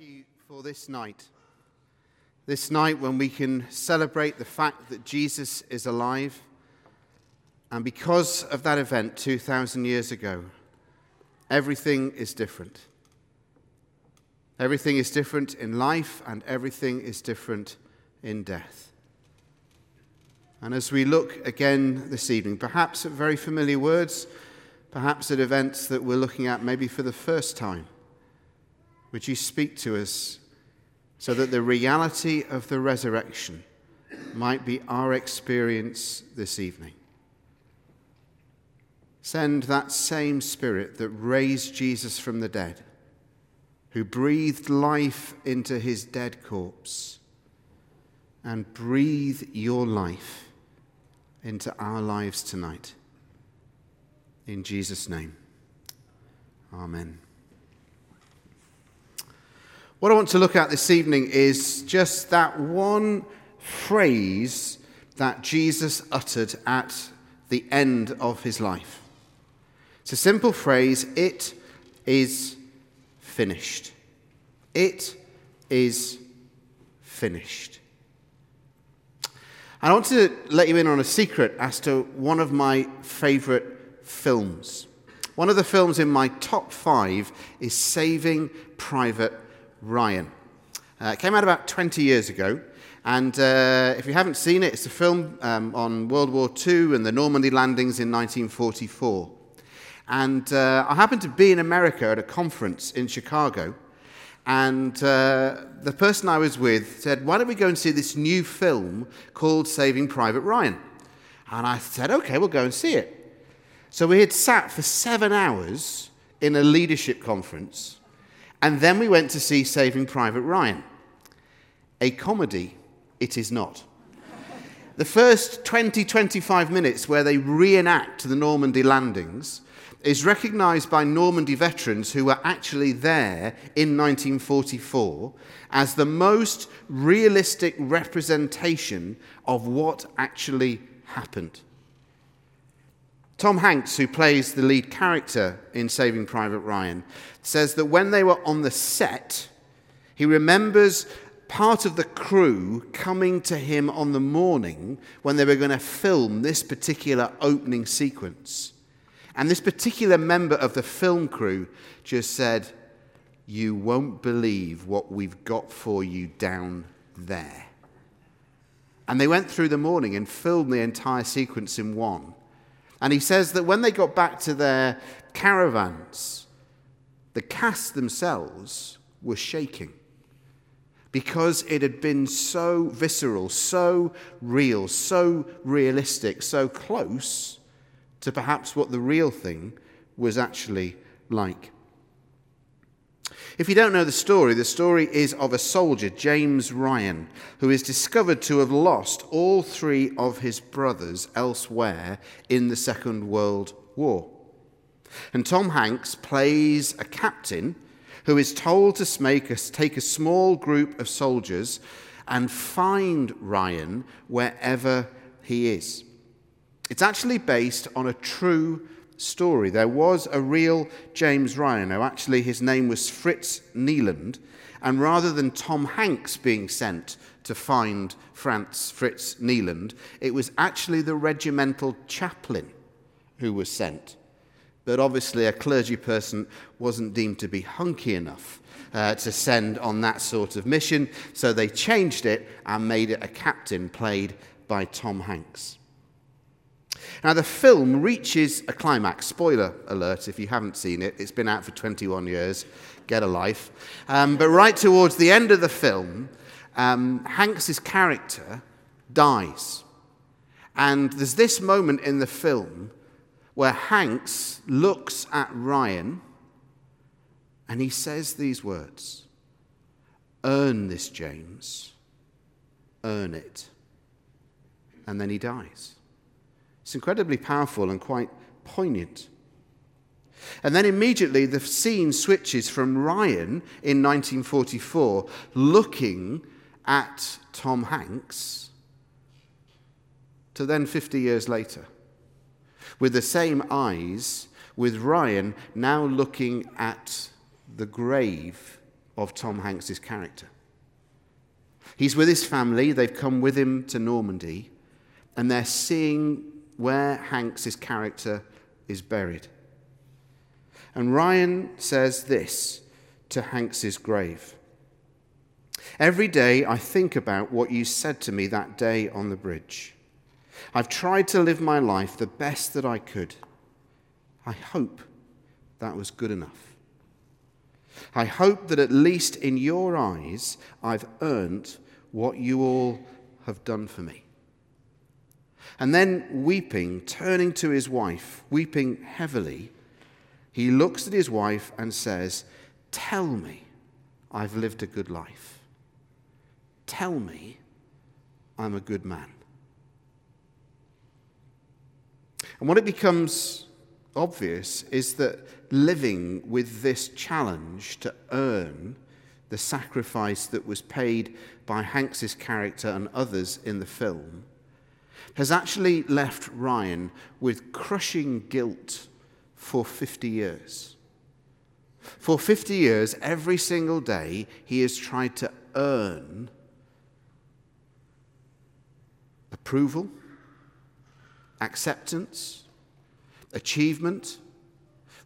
you for this night. This night when we can celebrate the fact that Jesus is alive. And because of that event 2,000 years ago, everything is different. Everything is different in life, and everything is different in death. And as we look again this evening, perhaps at very familiar words, perhaps at events that we're looking at maybe for the first time, would you speak to us so that the reality of the resurrection might be our experience this evening? Send that same Spirit that raised Jesus from the dead, who breathed life into his dead corpse, and breathe your life into our lives tonight. In Jesus' name, Amen. What I want to look at this evening is just that one phrase that Jesus uttered at the end of his life. It's a simple phrase it is finished. It is finished. I want to let you in on a secret as to one of my favorite films. One of the films in my top five is Saving Private Ryan. Uh, it came out about 20 years ago. And uh, if you haven't seen it, it's a film um, on World War II and the Normandy landings in 1944. And uh, I happened to be in America at a conference in Chicago. And uh, the person I was with said, Why don't we go and see this new film called Saving Private Ryan? And I said, Okay, we'll go and see it. So we had sat for seven hours in a leadership conference and then we went to see Saving Private Ryan. A comedy, it is not. the first 20 25 minutes where they reenact the Normandy landings is recognized by Normandy veterans who were actually there in 1944 as the most realistic representation of what actually happened. Tom Hanks, who plays the lead character in Saving Private Ryan, says that when they were on the set, he remembers part of the crew coming to him on the morning when they were going to film this particular opening sequence. And this particular member of the film crew just said, You won't believe what we've got for you down there. And they went through the morning and filmed the entire sequence in one. And he says that when they got back to their caravans, the cast themselves were shaking because it had been so visceral, so real, so realistic, so close to perhaps what the real thing was actually like. If you don't know the story, the story is of a soldier, James Ryan, who is discovered to have lost all three of his brothers elsewhere in the Second World War. And Tom Hanks plays a captain who is told to make take a small group of soldiers and find Ryan wherever he is. It's actually based on a true story. There was a real James. Now, actually, his name was Fritz Niland. And rather than Tom Hanks being sent to find Franz Fritz Niland, it was actually the regimental chaplain who was sent. But obviously, a clergy person wasn't deemed to be hunky enough uh, to send on that sort of mission, so they changed it and made it a captain played by Tom Hanks. Now, the film reaches a climax. Spoiler alert if you haven't seen it, it's been out for 21 years. Get a life. Um, but right towards the end of the film, um, Hanks's character dies. And there's this moment in the film where Hanks looks at Ryan and he says these words Earn this, James. Earn it. And then he dies. It's incredibly powerful and quite poignant. And then immediately the scene switches from Ryan in 1944 looking at Tom Hanks to then 50 years later with the same eyes, with Ryan now looking at the grave of Tom Hanks's character. He's with his family, they've come with him to Normandy, and they're seeing where Hanks's character is buried. And Ryan says this to Hanks's grave. Every day I think about what you said to me that day on the bridge. I've tried to live my life the best that I could. I hope that was good enough. I hope that at least in your eyes, I've earned what you all have done for me. And then, weeping, turning to his wife, weeping heavily, he looks at his wife and says, Tell me I've lived a good life. Tell me I'm a good man. And what it becomes obvious is that living with this challenge to earn the sacrifice that was paid by Hanks's character and others in the film has actually left Ryan with crushing guilt for 50 years. For 50 years, every single day, he has tried to earn approval, acceptance, achievement,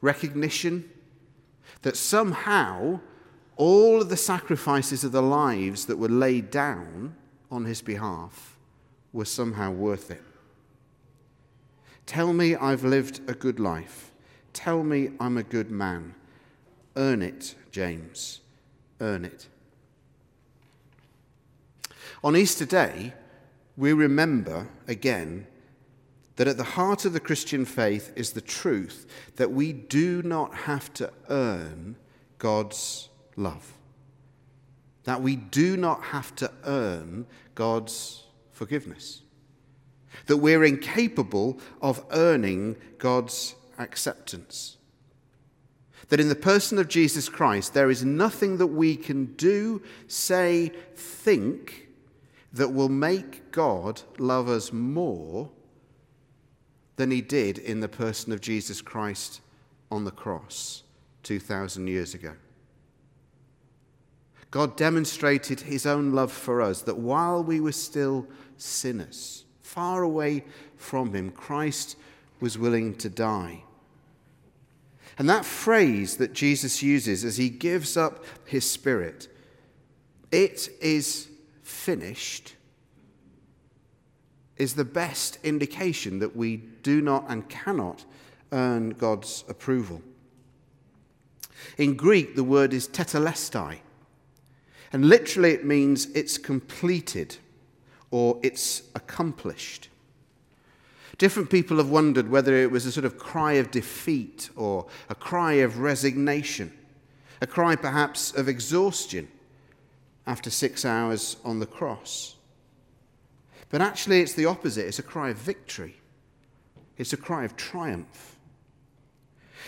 recognition that somehow all of the sacrifices of the lives that were laid down on his behalf were somehow worth it. Tell me I've lived a good life. Tell me I'm a good man. Earn it, James. Earn it. On Easter Day, we remember again that at the heart of the Christian faith is the truth that we do not have to earn God's love. That we do not have to earn God's forgiveness. That we're incapable of earning God's acceptance. That in the person of Jesus Christ, there is nothing that we can do, say, think that will make God love us more than he did in the person of Jesus Christ on the cross 2,000 years ago. God demonstrated his own love for us that while we were still sinners, far away from him, Christ was willing to die. And that phrase that Jesus uses as he gives up his spirit, it is finished, is the best indication that we do not and cannot earn God's approval. In Greek, the word is tetelestai, and literally it means it's completed or it's accomplished. Different people have wondered whether it was a sort of cry of defeat or a cry of resignation, a cry perhaps of exhaustion after six hours on the cross. But actually, it's the opposite it's a cry of victory, it's a cry of triumph.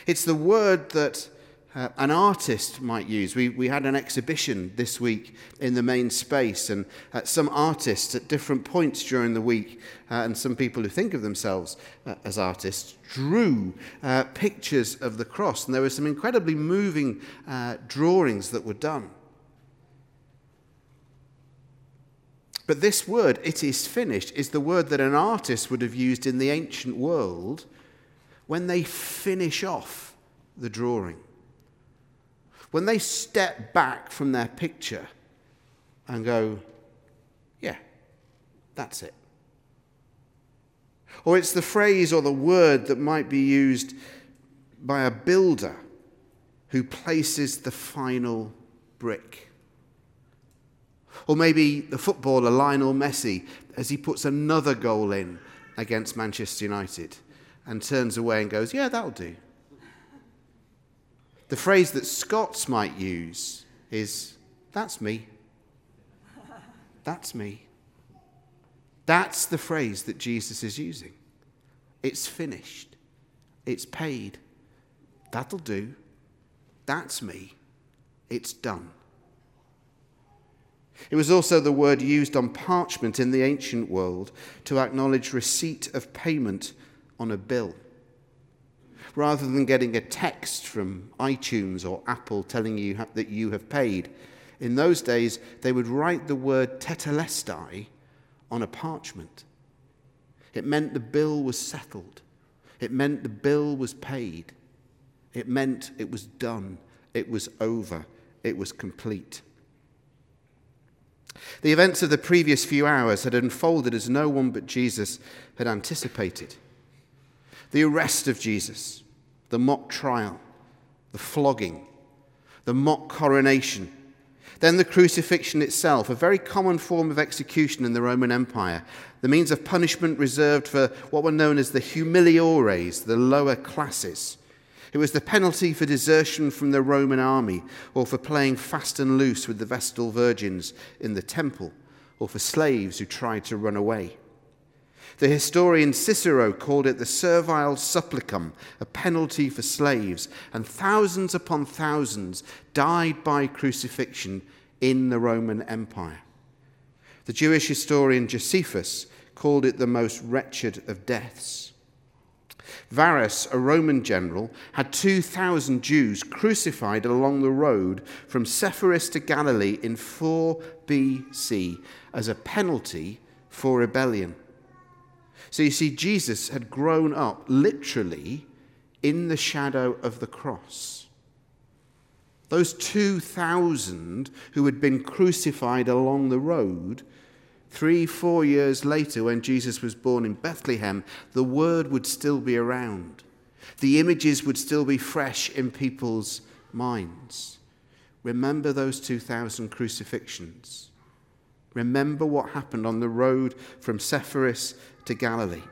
It's the word that uh, an artist might use. We, we had an exhibition this week in the main space, and uh, some artists at different points during the week, uh, and some people who think of themselves uh, as artists, drew uh, pictures of the cross. And there were some incredibly moving drawings that were done. But this word, it is finished, is the word that an artist would have used in the ancient world when they finish off the drawing. When they step back from their picture and go, yeah, that's it. Or it's the phrase or the word that might be used by a builder who places the final brick. Or maybe the footballer Lionel Messi as he puts another goal in against Manchester United and turns away and goes, Yeah, that'll do. The phrase that Scots might use is, That's me. That's me. That's the phrase that Jesus is using. It's finished. It's paid. That'll do. That's me. It's done. It was also the word used on parchment in the ancient world to acknowledge receipt of payment on a bill. Rather than getting a text from iTunes or Apple telling you that you have paid, in those days they would write the word tetelestai on a parchment. It meant the bill was settled. It meant the bill was paid. It meant it was done. It was over. It was complete. The events of the previous few hours had unfolded as no one but Jesus had anticipated. The arrest of Jesus, the mock trial, the flogging, the mock coronation, then the crucifixion itself, a very common form of execution in the Roman Empire, the means of punishment reserved for what were known as the humiliores, the lower classes. It was the penalty for desertion from the Roman army, or for playing fast and loose with the Vestal Virgins in the temple, or for slaves who tried to run away. The historian Cicero called it the servile supplicium, a penalty for slaves, and thousands upon thousands died by crucifixion in the Roman Empire. The Jewish historian Josephus called it the most wretched of deaths. Varus, a Roman general, had 2,000 Jews crucified along the road from Sepphoris to Galilee in 4 BC as a penalty for rebellion. So you see, Jesus had grown up literally in the shadow of the cross. Those 2,000 who had been crucified along the road Three, four years later, when Jesus was born in Bethlehem, the word would still be around. The images would still be fresh in people's minds. Remember those 2,000 crucifixions. Remember what happened on the road from Sepphoris to Galilee.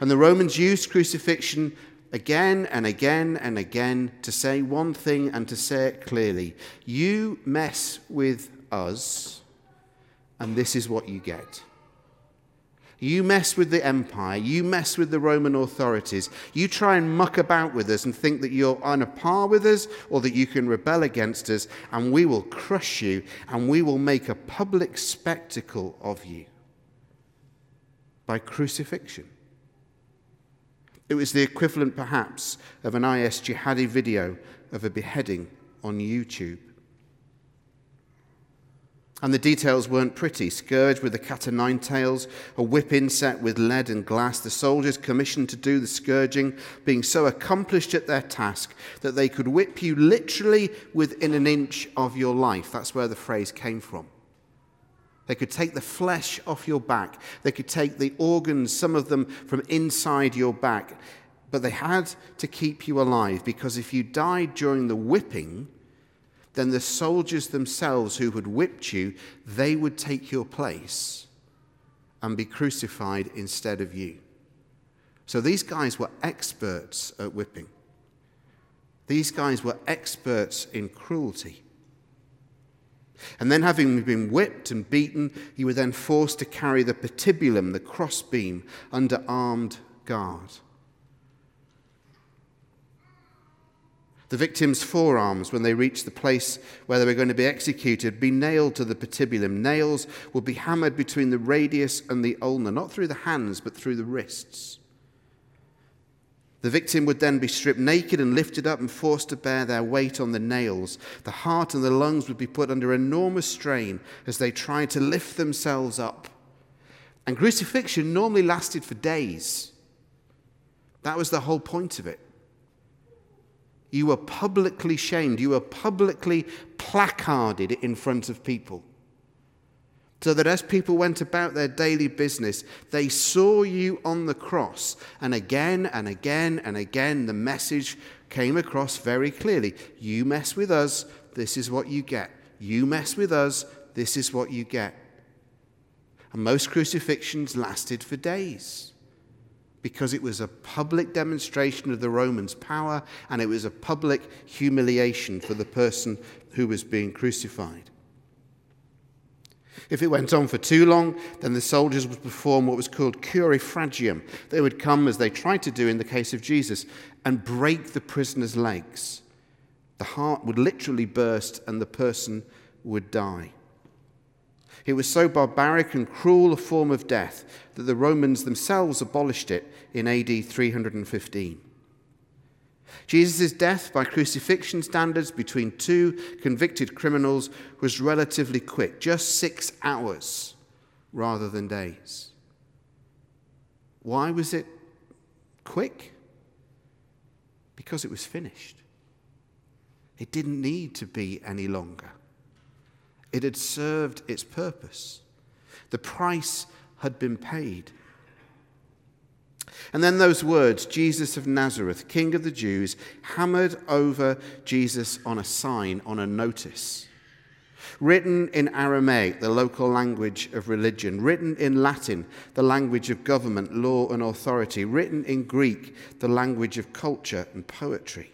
And the Romans used crucifixion again and again and again to say one thing and to say it clearly. You mess with us and this is what you get. You mess with the empire, you mess with the Roman authorities, you try and muck about with us and think that you're on a par with us or that you can rebel against us, and we will crush you and we will make a public spectacle of you by crucifixion. It was the equivalent, perhaps, of an IS jihadi video of a beheading on YouTube. And the details weren't pretty. Scourged with a cat o' nine tails, a whip inset with lead and glass, the soldiers commissioned to do the scourging, being so accomplished at their task that they could whip you literally within an inch of your life. That's where the phrase came from. They could take the flesh off your back, they could take the organs, some of them from inside your back, but they had to keep you alive because if you died during the whipping, then the soldiers themselves who had whipped you, they would take your place and be crucified instead of you. So these guys were experts at whipping. These guys were experts in cruelty. And then, having been whipped and beaten, you were then forced to carry the patibulum, the crossbeam, under armed guard. The victim's forearms, when they reached the place where they were going to be executed, be nailed to the patibulum. Nails would be hammered between the radius and the ulna, not through the hands, but through the wrists. The victim would then be stripped naked and lifted up and forced to bear their weight on the nails. The heart and the lungs would be put under enormous strain as they tried to lift themselves up. And crucifixion normally lasted for days. That was the whole point of it. You were publicly shamed. You were publicly placarded in front of people. So that as people went about their daily business, they saw you on the cross. And again and again and again, the message came across very clearly. You mess with us, this is what you get. You mess with us, this is what you get. And most crucifixions lasted for days because it was a public demonstration of the Romans' power and it was a public humiliation for the person who was being crucified. If it went on for too long, then the soldiers would perform what was called crurifragium. They would come, as they tried to do in the case of Jesus, and break the prisoner's legs. The heart would literally burst and the person would die. It was so barbaric and cruel a form of death that the Romans themselves abolished it in AD 315. Jesus' death by crucifixion standards between two convicted criminals was relatively quick, just six hours rather than days. Why was it quick? Because it was finished. It didn't need to be any longer. It had served its purpose. The price had been paid. And then those words, Jesus of Nazareth, King of the Jews, hammered over Jesus on a sign, on a notice. Written in Aramaic, the local language of religion, written in Latin, the language of government, law, and authority, written in Greek, the language of culture and poetry.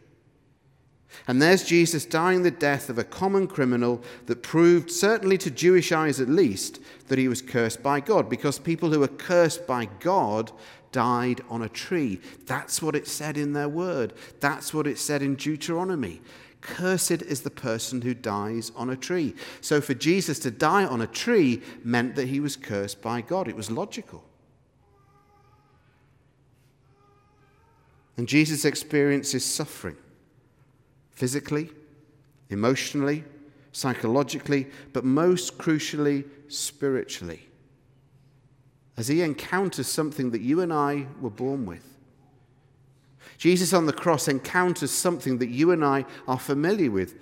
And there's Jesus dying the death of a common criminal that proved, certainly to Jewish eyes at least, that he was cursed by God, because people who are cursed by God died on a tree. That's what it said in their word. That's what it said in Deuteronomy. Cursed is the person who dies on a tree. So for Jesus to die on a tree meant that he was cursed by God. It was logical. And Jesus experiences suffering physically, emotionally, psychologically, but most crucially, spiritually, as he encounters something that you and I were born with. Jesus on the cross encounters something that you and I are familiar with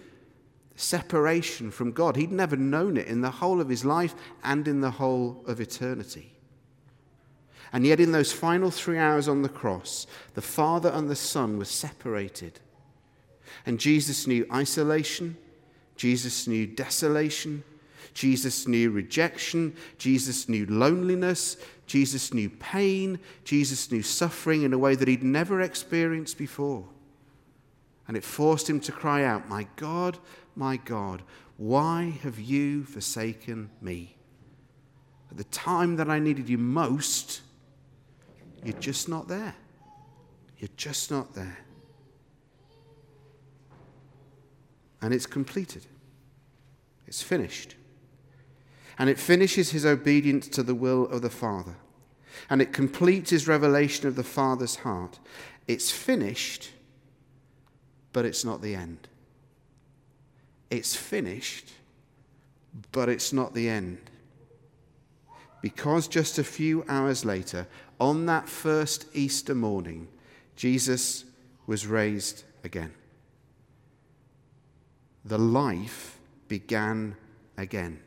separation from God. He'd never known it in the whole of his life and in the whole of eternity. And yet, in those final three hours on the cross, the Father and the Son were separated. And Jesus knew isolation, Jesus knew desolation, Jesus knew rejection, Jesus knew loneliness, Jesus knew pain, Jesus knew suffering in a way that he'd never experienced before. And it forced him to cry out, My God, my God, why have you forsaken me? At the time that I needed you most, you're just not there. You're just not there. And it's completed. It's finished. And it finishes his obedience to the will of the Father. And it completes his revelation of the Father's heart. It's finished, but it's not the end. It's finished, but it's not the end. Because just a few hours later, on that first Easter morning, Jesus was raised again the life began again.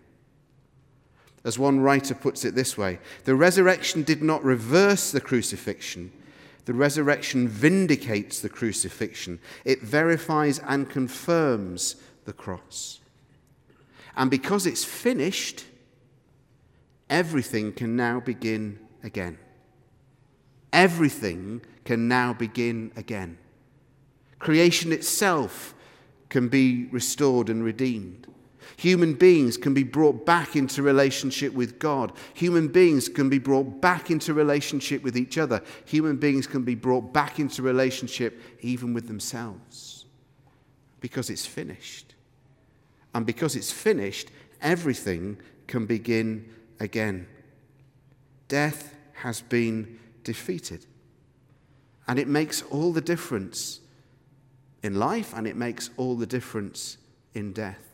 As one writer puts it this way the resurrection did not reverse the crucifixion, the resurrection vindicates the crucifixion, it verifies and confirms the cross. And because it's finished, everything can now begin again. Everything can now begin again. Creation itself can be restored and redeemed. Human beings can be brought back into relationship with God. Human beings can be brought back into relationship with each other. Human beings can be brought back into relationship even with themselves because it's finished. And because it's finished, everything can begin again. Death has been defeated. And it makes all the difference in life, and it makes all the difference in death.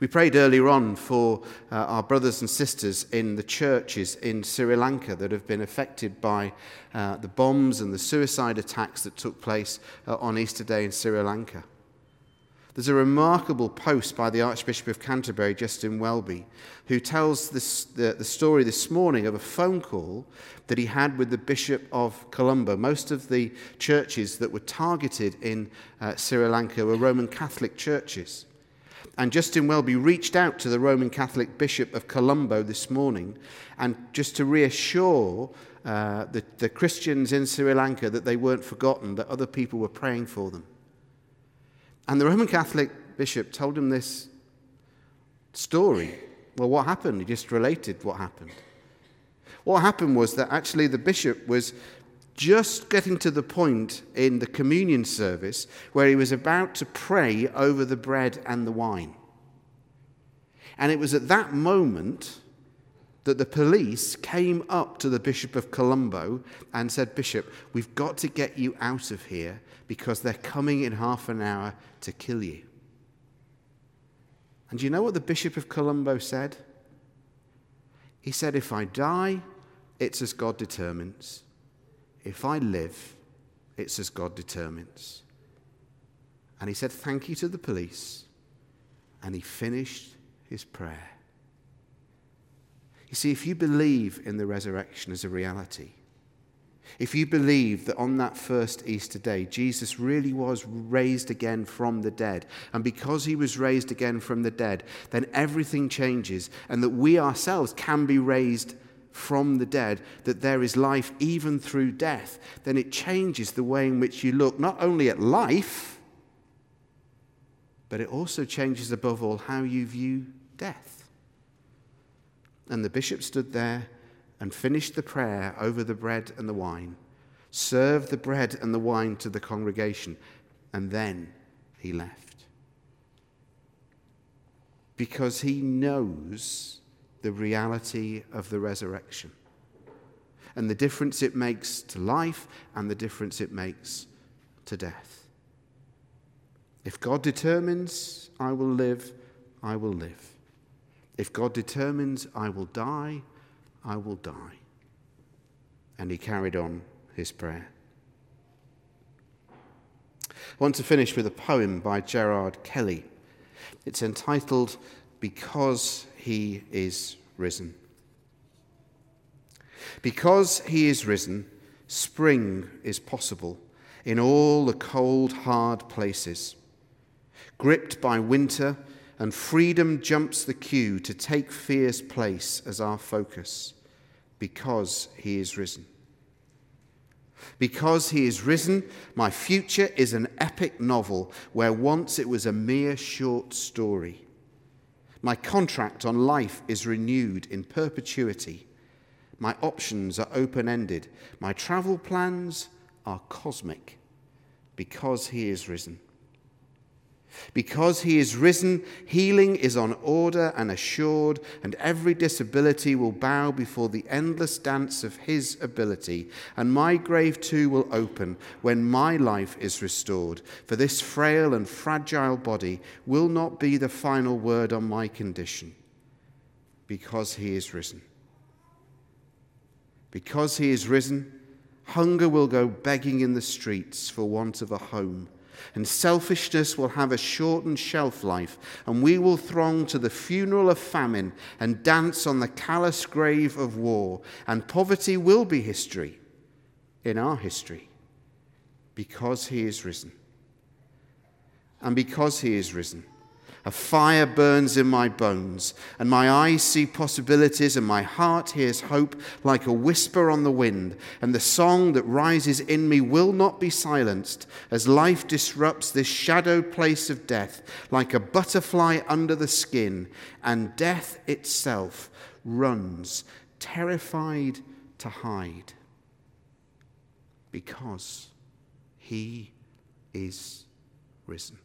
We prayed earlier on for uh, our brothers and sisters in the churches in Sri Lanka that have been affected by uh, the bombs and the suicide attacks that took place uh, on Easter Day in Sri Lanka. There's a remarkable post by the Archbishop of Canterbury, Justin Welby, who tells this, the, the story this morning of a phone call that he had with the Bishop of Colombo. Most of the churches that were targeted in uh, Sri Lanka were Roman Catholic churches. And Justin Welby reached out to the Roman Catholic Bishop of Colombo this morning, and just to reassure uh, the, the Christians in Sri Lanka that they weren't forgotten, that other people were praying for them. And the Roman Catholic bishop told him this story. Well, what happened? He just related what happened. What happened was that actually the bishop was just getting to the point in the communion service where he was about to pray over the bread and the wine. And it was at that moment that the police came up to the Bishop of Colombo and said, Bishop, we've got to get you out of here because they're coming in half an hour to kill you. And do you know what the Bishop of Colombo said? He said, If I die, it's as God determines. If I live, it's as God determines. And he said, Thank you to the police. And he finished his prayer. You see, if you believe in the resurrection as a reality, if you believe that on that first Easter day, Jesus really was raised again from the dead, and because he was raised again from the dead, then everything changes, and that we ourselves can be raised from the dead, that there is life even through death, then it changes the way in which you look not only at life, but it also changes above all how you view death. And the bishop stood there and finished the prayer over the bread and the wine, served the bread and the wine to the congregation, and then he left. Because he knows the reality of the resurrection and the difference it makes to life and the difference it makes to death. If God determines I will live, I will live. If God determines I will die, I will die. And he carried on his prayer. I want to finish with a poem by Gerard Kelly. It's entitled Because He is Risen. Because He is risen, spring is possible in all the cold, hard places. Gripped by winter, and freedom jumps the queue to take fear's place as our focus because he is risen. Because he is risen, my future is an epic novel where once it was a mere short story. My contract on life is renewed in perpetuity. My options are open ended. My travel plans are cosmic because he is risen. Because he is risen, healing is on order and assured, and every disability will bow before the endless dance of his ability. And my grave too will open when my life is restored. For this frail and fragile body will not be the final word on my condition, because he is risen. Because he is risen, hunger will go begging in the streets for want of a home and selfishness will have a shortened shelf life, and we will throng to the funeral of famine and dance on the callous grave of war, and poverty will be history in our history because he is risen. And because he is risen, a fire burns in my bones, and my eyes see possibilities, and my heart hears hope like a whisper on the wind. And the song that rises in me will not be silenced as life disrupts this shadowed place of death, like a butterfly under the skin, and death itself runs, terrified to hide, because he is risen.